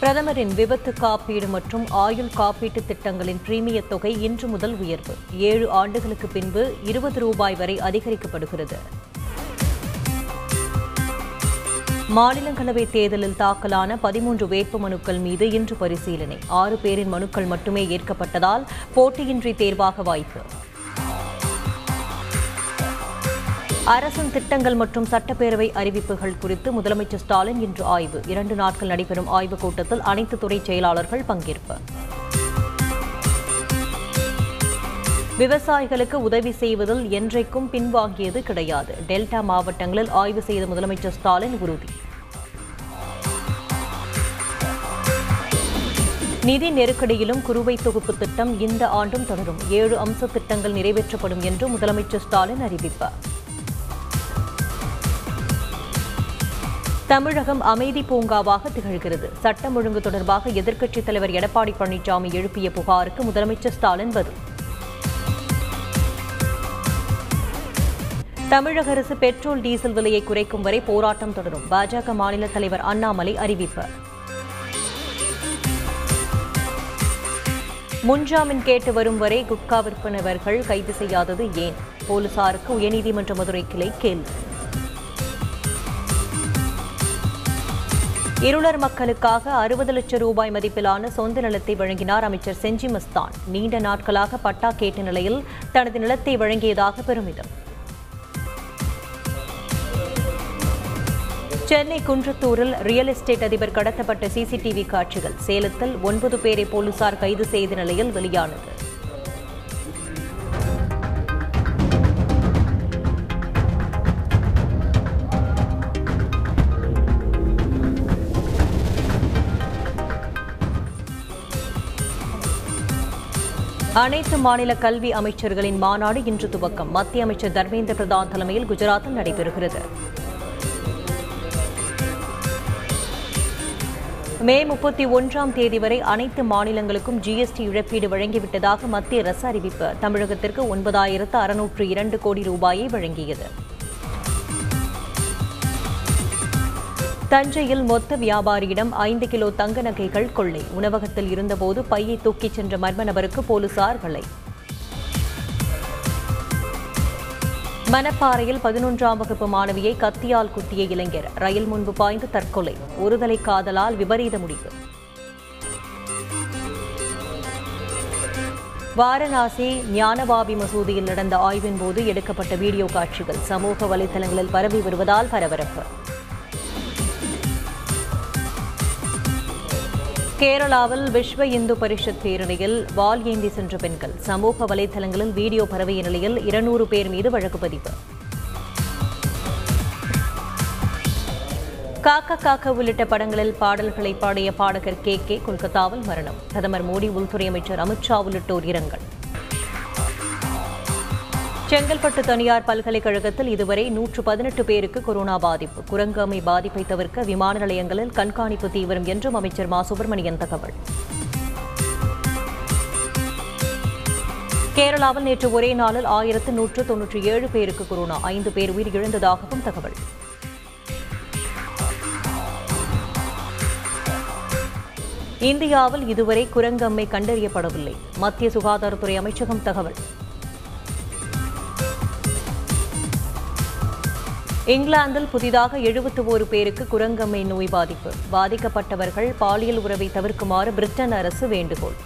பிரதமரின் விபத்து காப்பீடு மற்றும் ஆயுள் காப்பீட்டு திட்டங்களின் பிரீமிய தொகை இன்று முதல் உயர்வு. ஏழு ஆண்டுகளுக்கு பின்பு இருபது ரூபாய் வரை அதிகரிக்கப்படுகிறது. மாநிலங்களவை தேர்தலில் தாக்கலான பதிமூன்று வேட்புமனுக்கள் மீது இன்று பரிசீலனை. ஆறு பேரின் மனுக்கள் மட்டுமே ஏற்கப்பட்டதால் போட்டியின்றி தேர்வாக வாய்ப்பு. அரசின் திட்டங்கள் மற்றும் சட்டப்பேரவை அறிவிப்புகள் குறித்து முதலமைச்சர் ஸ்டாலின் இன்று ஆய்வு. இரண்டு நாட்கள் நடைபெறும் ஆய்வுக் கூட்டத்தில் அனைத்து துறை செயலாளர்கள் பங்கேற்பு. விவசாயிகளுக்கு உதவி செய்வதில் என்றைக்கும் பின்வாங்கியது கிடையாது. டெல்டா மாவட்டங்களில் ஆய்வு செய்த முதலமைச்சர் ஸ்டாலின் உறுதி. நிதி நெருக்கடியிலும் குறுவை தொகுப்பு திட்டம் இந்த ஆண்டும் தொடரும். ஏழு அம்ச திட்டங்கள் நிறைவேற்றப்படும் என்று முதலமைச்சர் ஸ்டாலின் அறிவிப்பார் தமிழகம் அமைதி பூங்காவாக திகழ்கிறது. சட்டம் ஒழுங்கு தொடர்பாக எதிர்க்கட்சித் தலைவர் எடப்பாடி பழனிசாமி எழுப்பிய புகாருக்கு முதலமைச்சர் ஸ்டாலின் பதில். தமிழக அரசு பெட்ரோல் டீசல் விலையை குறைக்கும் வரை போராட்டம் தொடரும். பாஜக மாநில தலைவர் அண்ணாமலை அறிவிப்பு. முன்ஜாமீன் கேட்டு வரும் வரை குட்கா விற்பனவர்கள் கைது செய்யாதது ஏன்? போலீசாருக்கு உயர்நீதிமன்ற மதுரை கிளை கேள்வி. இருளர் மக்களுக்காக அறுபது லட்சம் ரூபாய் மதிப்பிலான சொந்த நிலத்தை வழங்கினார் அமைச்சர் செஞ்சி மஸ்தான். நீண்ட நாட்களாக பட்டா கேட்ட நிலையில் தனது நிலத்தை வழங்கியதாக பெருமிதம். சென்னை குன்றத்தூரில் ரியல் எஸ்டேட் அதிபர் கடத்தப்பட்ட சிசிடிவி காட்சிகள். சேலத்தில் ஒன்பது பேரை போலீசார் கைது செய்த நிலையில் வெளியானது. அனைத்து மாநில கல்வி அமைச்சர்களின் மாநாடு இன்று துவக்கம். மத்திய அமைச்சர் தர்மேந்திர பிரதான் தலைமையில் குஜராத்தில் நடைபெறுகிறது. மே முப்பத்தி ஒன்றாம் தேதி வரை அனைத்து மாநிலங்களுக்கும் ஜிஎஸ்டி இழப்பீடு வழங்கிவிட்டதாக மத்திய அரசு அறிவிப்பு. தமிழகத்திற்கு ஒன்பதாயிரத்து அறுநூற்று இரண்டு கோடி ரூபாயை வழங்கியது. தஞ்சையில் மொத்த வியாபாரியிடம் ஐந்து கிலோ தங்க நகைகள் கொள்ளை. உணவகத்தில் இருந்தபோது பையை தூக்கிச் சென்ற மர்ம நபருக்கு போலீசார் வலை மணப்பாறையில் பதினொன்றாம் வகுப்பு மாணவியை கத்தியால் குத்திய இளைஞர். ரயில் முன்பு பாய்ந்து தற்கொலை. ஒருதலை காதலால் விபரீத முடிவு. வாரணாசி ஞானபாபி மசூதியில் நடந்த ஆய்வின் போது எடுக்கப்பட்ட வீடியோ காட்சிகள் சமூக வலைதளங்களில் பரவி வருவதால் பரபரப்பு. கேரளாவில் விஸ்வ இந்து பரிஷத் பேரணியில் வால் ஏந்தி சென்ற பெண்கள். சமூக வலைதளங்களில் வீடியோ பரவிய நிலையில் இருநூறு பேர் மீது வழக்கு பதிவு. காக்க காக்க உள்ளிட்ட படங்களில் பாடல்களை பாடிய பாடகர் கே கே கொல்கத்தாவில் மரணம். பிரதமர் மோடி உள்துறை அமைச்சர் அமித்ஷா உள்ளிட்டோர் இரங்கல். செங்கல்பட்டு தனியார் பல்கலைக்கழகத்தில் இதுவரை நூற்று பதினெட்டு பேருக்கு கொரோனா பாதிப்பு. குரங்காமை பாதிப்பை தவிர்க்க விமான நிலையங்களில் கண்காணிப்பு தீவிரம் என்றும் அமைச்சர் மா. சுப்பிரமணியன் தகவல். கேரளாவில் நேற்று ஒரே நாளில் ஆயிரத்து நூற்று தொன்னூற்றி ஏழு பேருக்கு கொரோனா. ஐந்து பேர் உயிரிழந்ததாகவும் தகவல். இந்தியாவில் இதுவரை குரங்கம்மை கண்டறியப்படவில்லை. மத்திய சுகாதாரத்துறை அமைச்சகம் தகவல். இங்கிலாந்தில் புதிதாக எழுபத்து ஒரு பேருக்கு குரங்கம்மை நோய் பாதிப்பு. பாதிக்கப்பட்டவர்கள் பாலியல் உறவை தவிர்க்குமாறு பிரிட்டன் அரசு வேண்டுகோள்.